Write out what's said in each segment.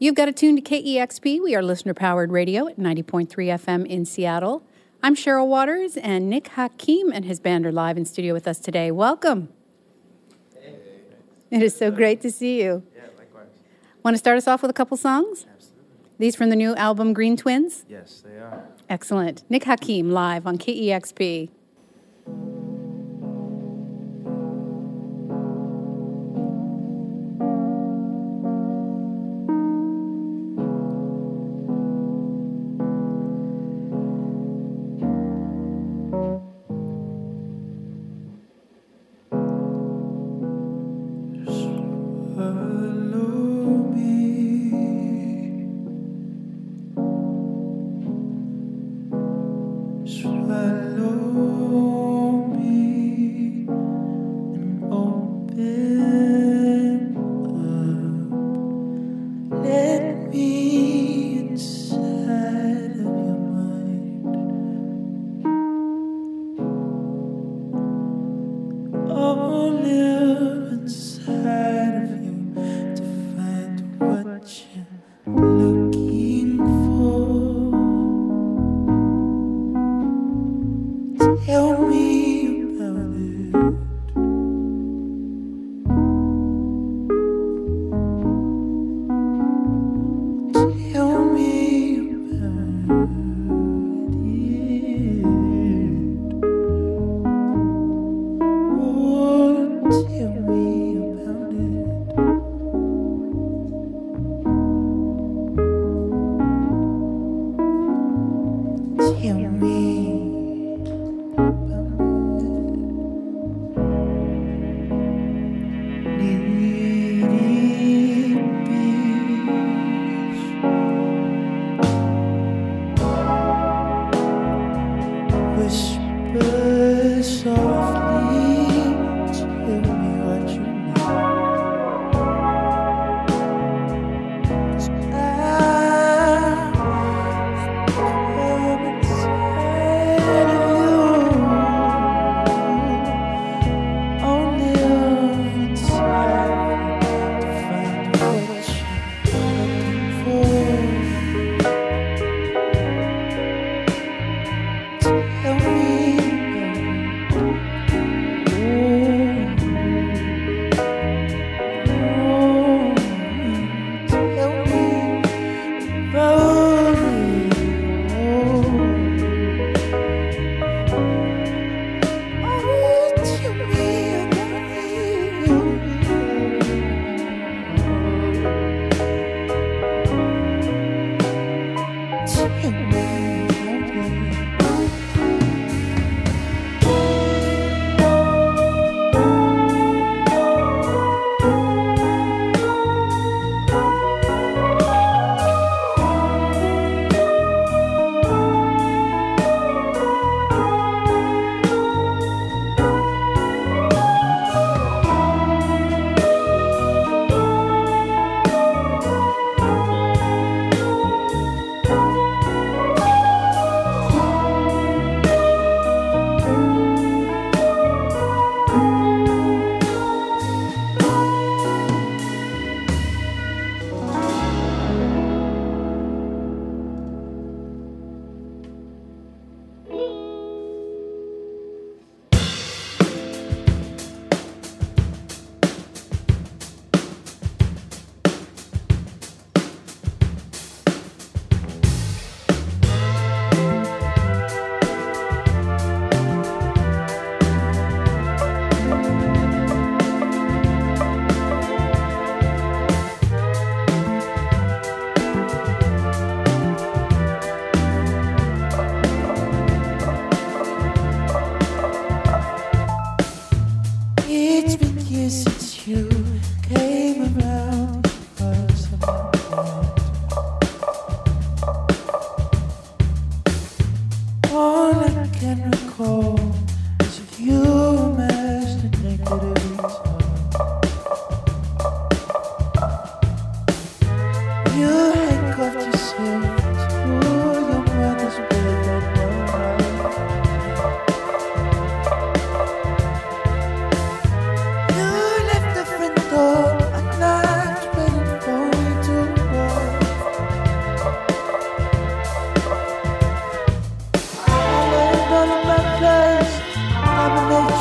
You've got a tune to KEXP. We are listener powered radio at 90.3 FM in Seattle. I'm Cheryl Waters, and Nick Hakim and his band are live in studio with us today. Welcome. Hey. It is so great to see you. Yeah, likewise. Want to start us off with a couple songs? Absolutely. These from the new album Green Twins? Yes, they are. Excellent. Nick Hakim live on KEXP.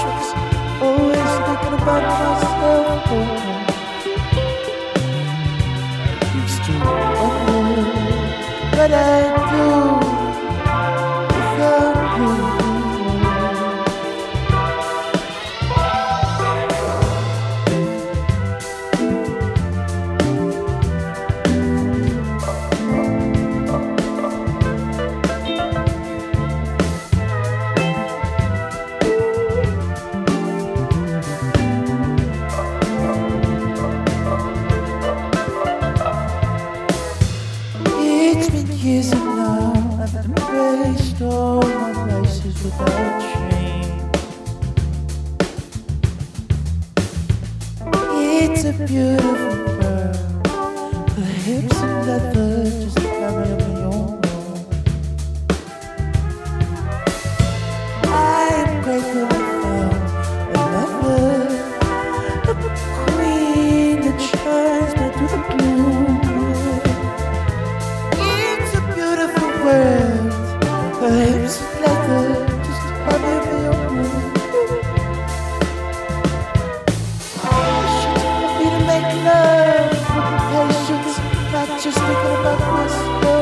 treasures. Always thinking about myself. It's true, but I do. Years and now I've all my without shame. It's a beautiful just thinking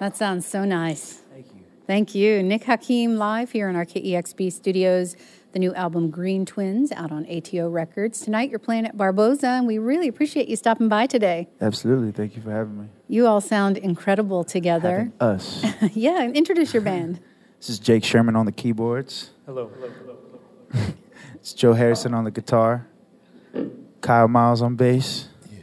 That sounds so nice. Thank you. Thank you. Nick Hakim live here in our KEXP studios. The new album Green Twins out on ATO Records. Tonight you're playing at Barboza, and we really appreciate you stopping by today. Absolutely. Thank you for having me. You all sound incredible together. Having us. yeah, and introduce your band. this is Jake Sherman on the keyboards. Hello, hello, hello, hello. It's Joe Harrison on the guitar. Kyle Miles on bass. yeah.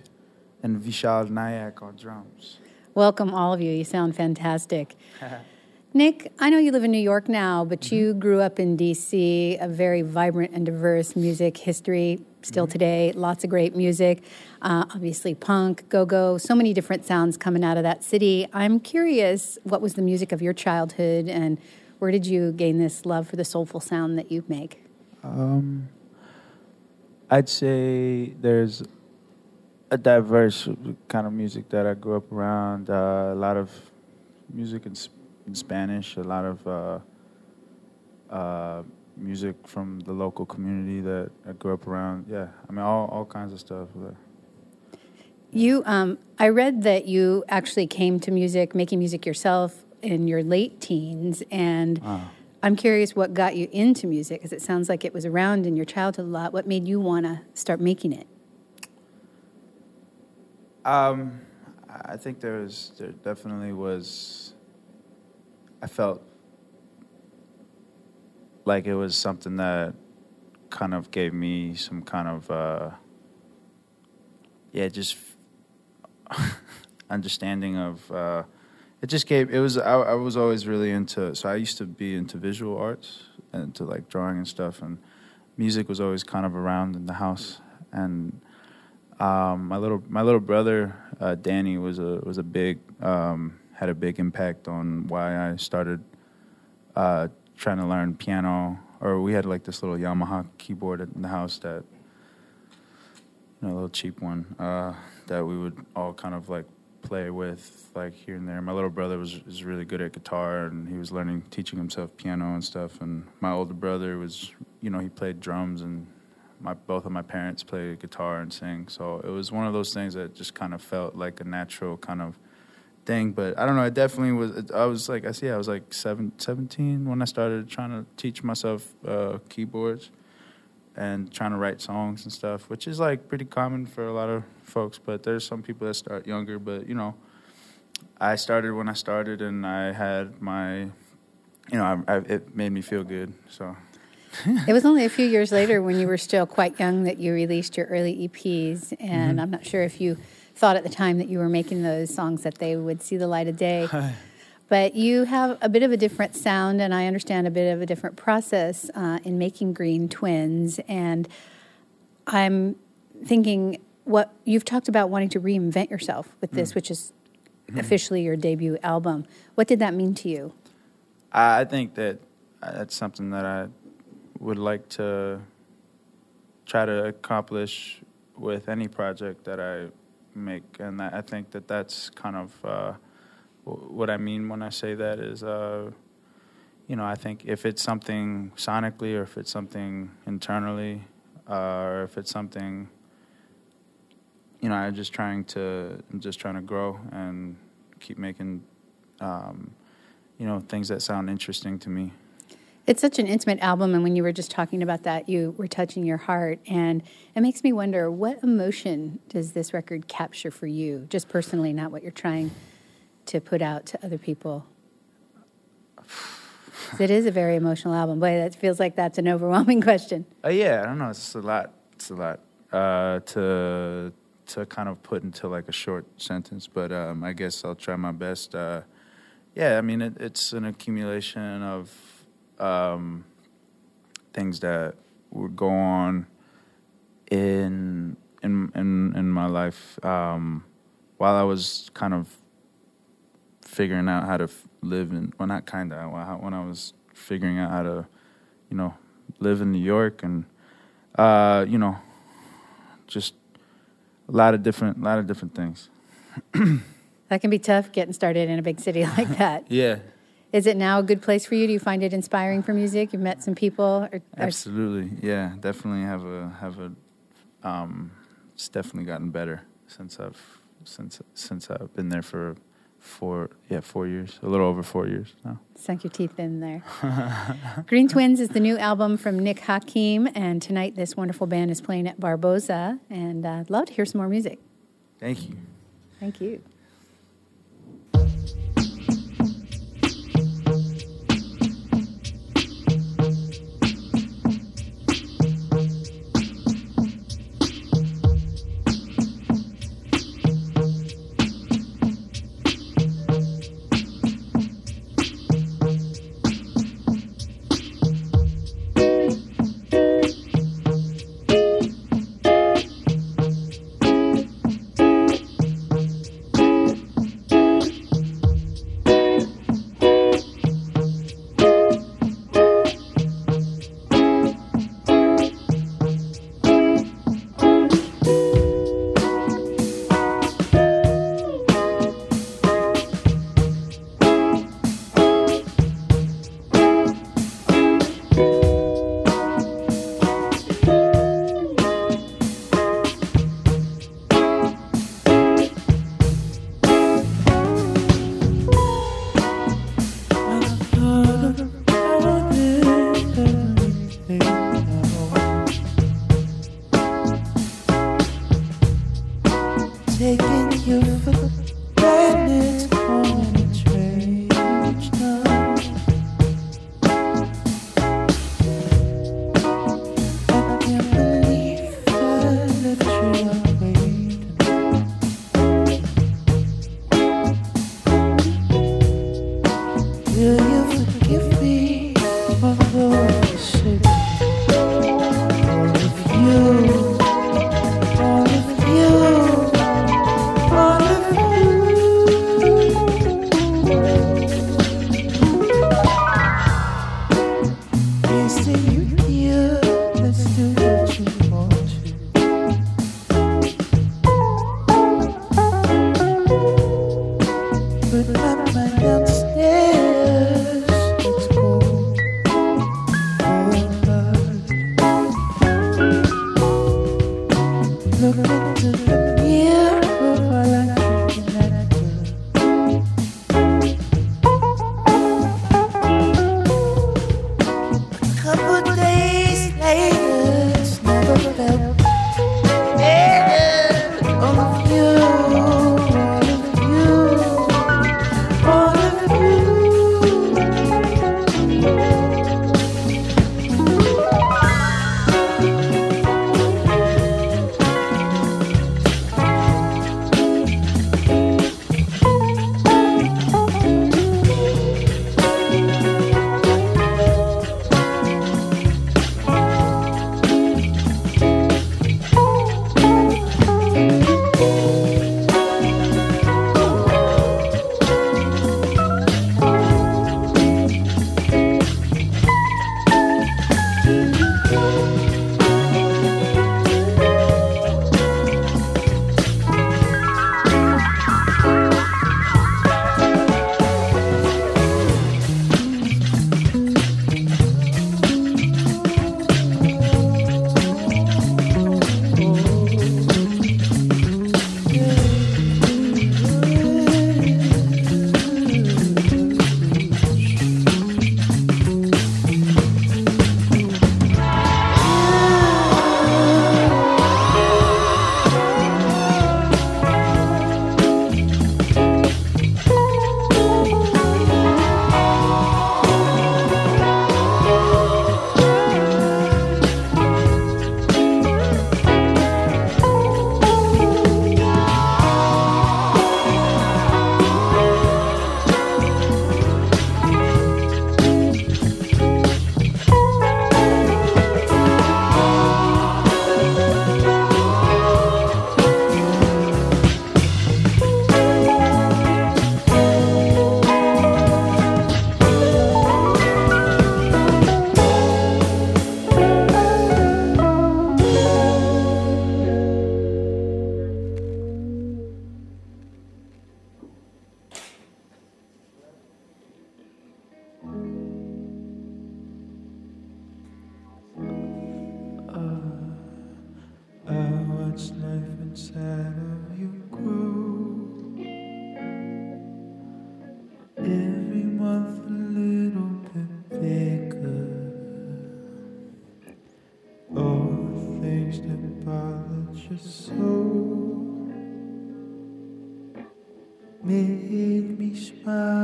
And Vishal Nayak on drums. Welcome, all of you. You sound fantastic. Nick, I know you live in New York now, but Mm-hmm. you grew up in DC, a very vibrant and diverse music history still Mm-hmm. today. Lots of great music, uh, obviously punk, go go, so many different sounds coming out of that city. I'm curious, what was the music of your childhood, and where did you gain this love for the soulful sound that you make? Um, I'd say there's a diverse kind of music that I grew up around. Uh, a lot of music in, in Spanish, a lot of uh, uh, music from the local community that I grew up around. Yeah, I mean, all, all kinds of stuff. You, um, I read that you actually came to music, making music yourself in your late teens, and. I'm curious what got you into music because it sounds like it was around in your childhood a lot. What made you want to start making it? Um, I think there was, there definitely was. I felt like it was something that kind of gave me some kind of, uh, yeah, just understanding of. Uh, it just gave. It was. I, I was always really into. So I used to be into visual arts and to like drawing and stuff, and music was always kind of around in the house and um, my little my little brother uh, Danny was a was a big um, had a big impact on why I started uh, trying to learn piano. Or we had like this little Yamaha keyboard in the house that you know a little cheap one uh, that we would all kind of like play with like here and there. My little brother was was really good at guitar and he was learning teaching himself piano and stuff. And my older brother was you know he played drums and my both of my parents play guitar and sing, so it was one of those things that just kind of felt like a natural kind of thing. But I don't know, it definitely was. I was like, I see, I was like seven, 17 when I started trying to teach myself uh, keyboards and trying to write songs and stuff, which is like pretty common for a lot of folks. But there's some people that start younger. But you know, I started when I started, and I had my, you know, I, I, it made me feel good. So. it was only a few years later when you were still quite young that you released your early EPs, and I'm not sure if you thought at the time that you were making those songs that they would see the light of day. but you have a bit of a different sound, and I understand a bit of a different process uh, in making Green Twins. And I'm thinking what you've talked about wanting to reinvent yourself with this, which is officially your debut album. What did that mean to you? I I think that uh, that's something that I would like to try to accomplish with any project that I make, and I think that that's kind of uh, what I mean when I say that is, uh, you know, I think if it's something sonically, or if it's something internally, uh, or if it's something, you know, I'm just trying to, I'm just trying to grow and keep making. Um, you know things that sound interesting to me It's such an intimate album, and when you were just talking about that, you were touching your heart. And it makes me wonder what emotion does this record capture for you, just personally, not what you're trying to put out to other people. it is a very emotional album. Boy, that feels like that's an overwhelming question. uh, yeah i don't know it's a lot it's a lot uh, to to kind of put into like a short sentence but um, i guess i'll try my best uh, yeah i mean it, it's an accumulation of um, things that would go on in in in, in my life um, while i was kind of figuring out how to f- live in well not kind of when i was figuring out how to you know live in new york and uh, you know just a lot of different a lot of different things That can be tough getting started in a big city like that. yeah Is it now a good place for you? Do you find it inspiring for music? You've met some people? Or, or absolutely yeah definitely have a have a um, it's definitely gotten better since i've since since i've been there for four yeah four years a little over four years now sunk your teeth in there. Green Twins is the new album from Nick Hakim, and tonight this wonderful band is playing at Barboza, and uh, I'd love to hear some more music. thank you Thank you. you the right. Bothered you so made me smile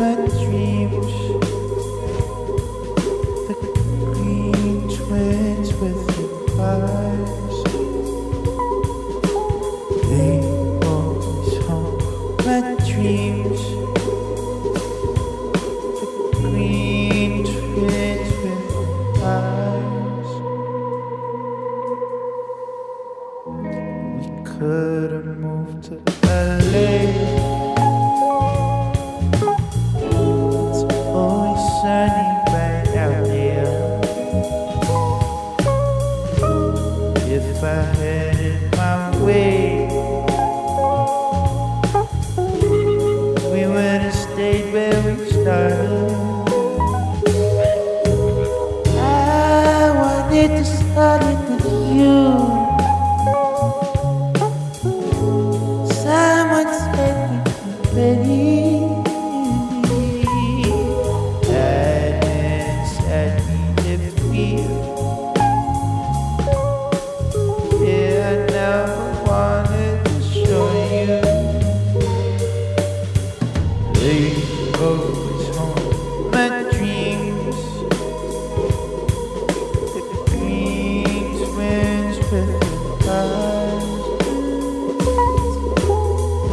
haunt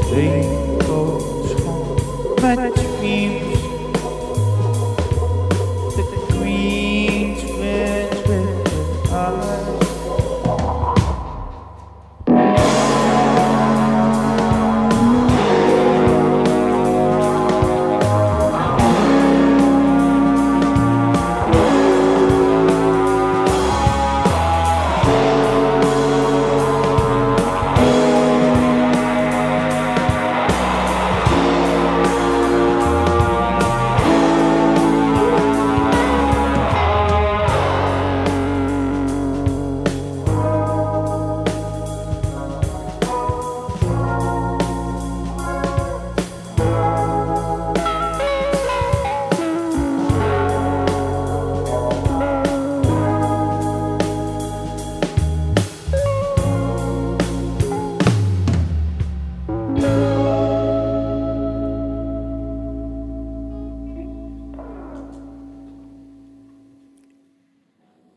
Goes home. My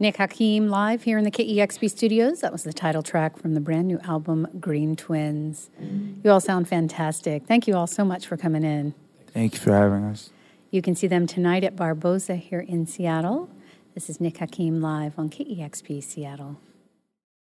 Nick Hakim live here in the KEXP studios. That was the title track from the brand new album Green Twins. You all sound fantastic. Thank you all so much for coming in. Thank you for having us. You can see them tonight at Barboza here in Seattle. This is Nick Hakim live on KEXP Seattle.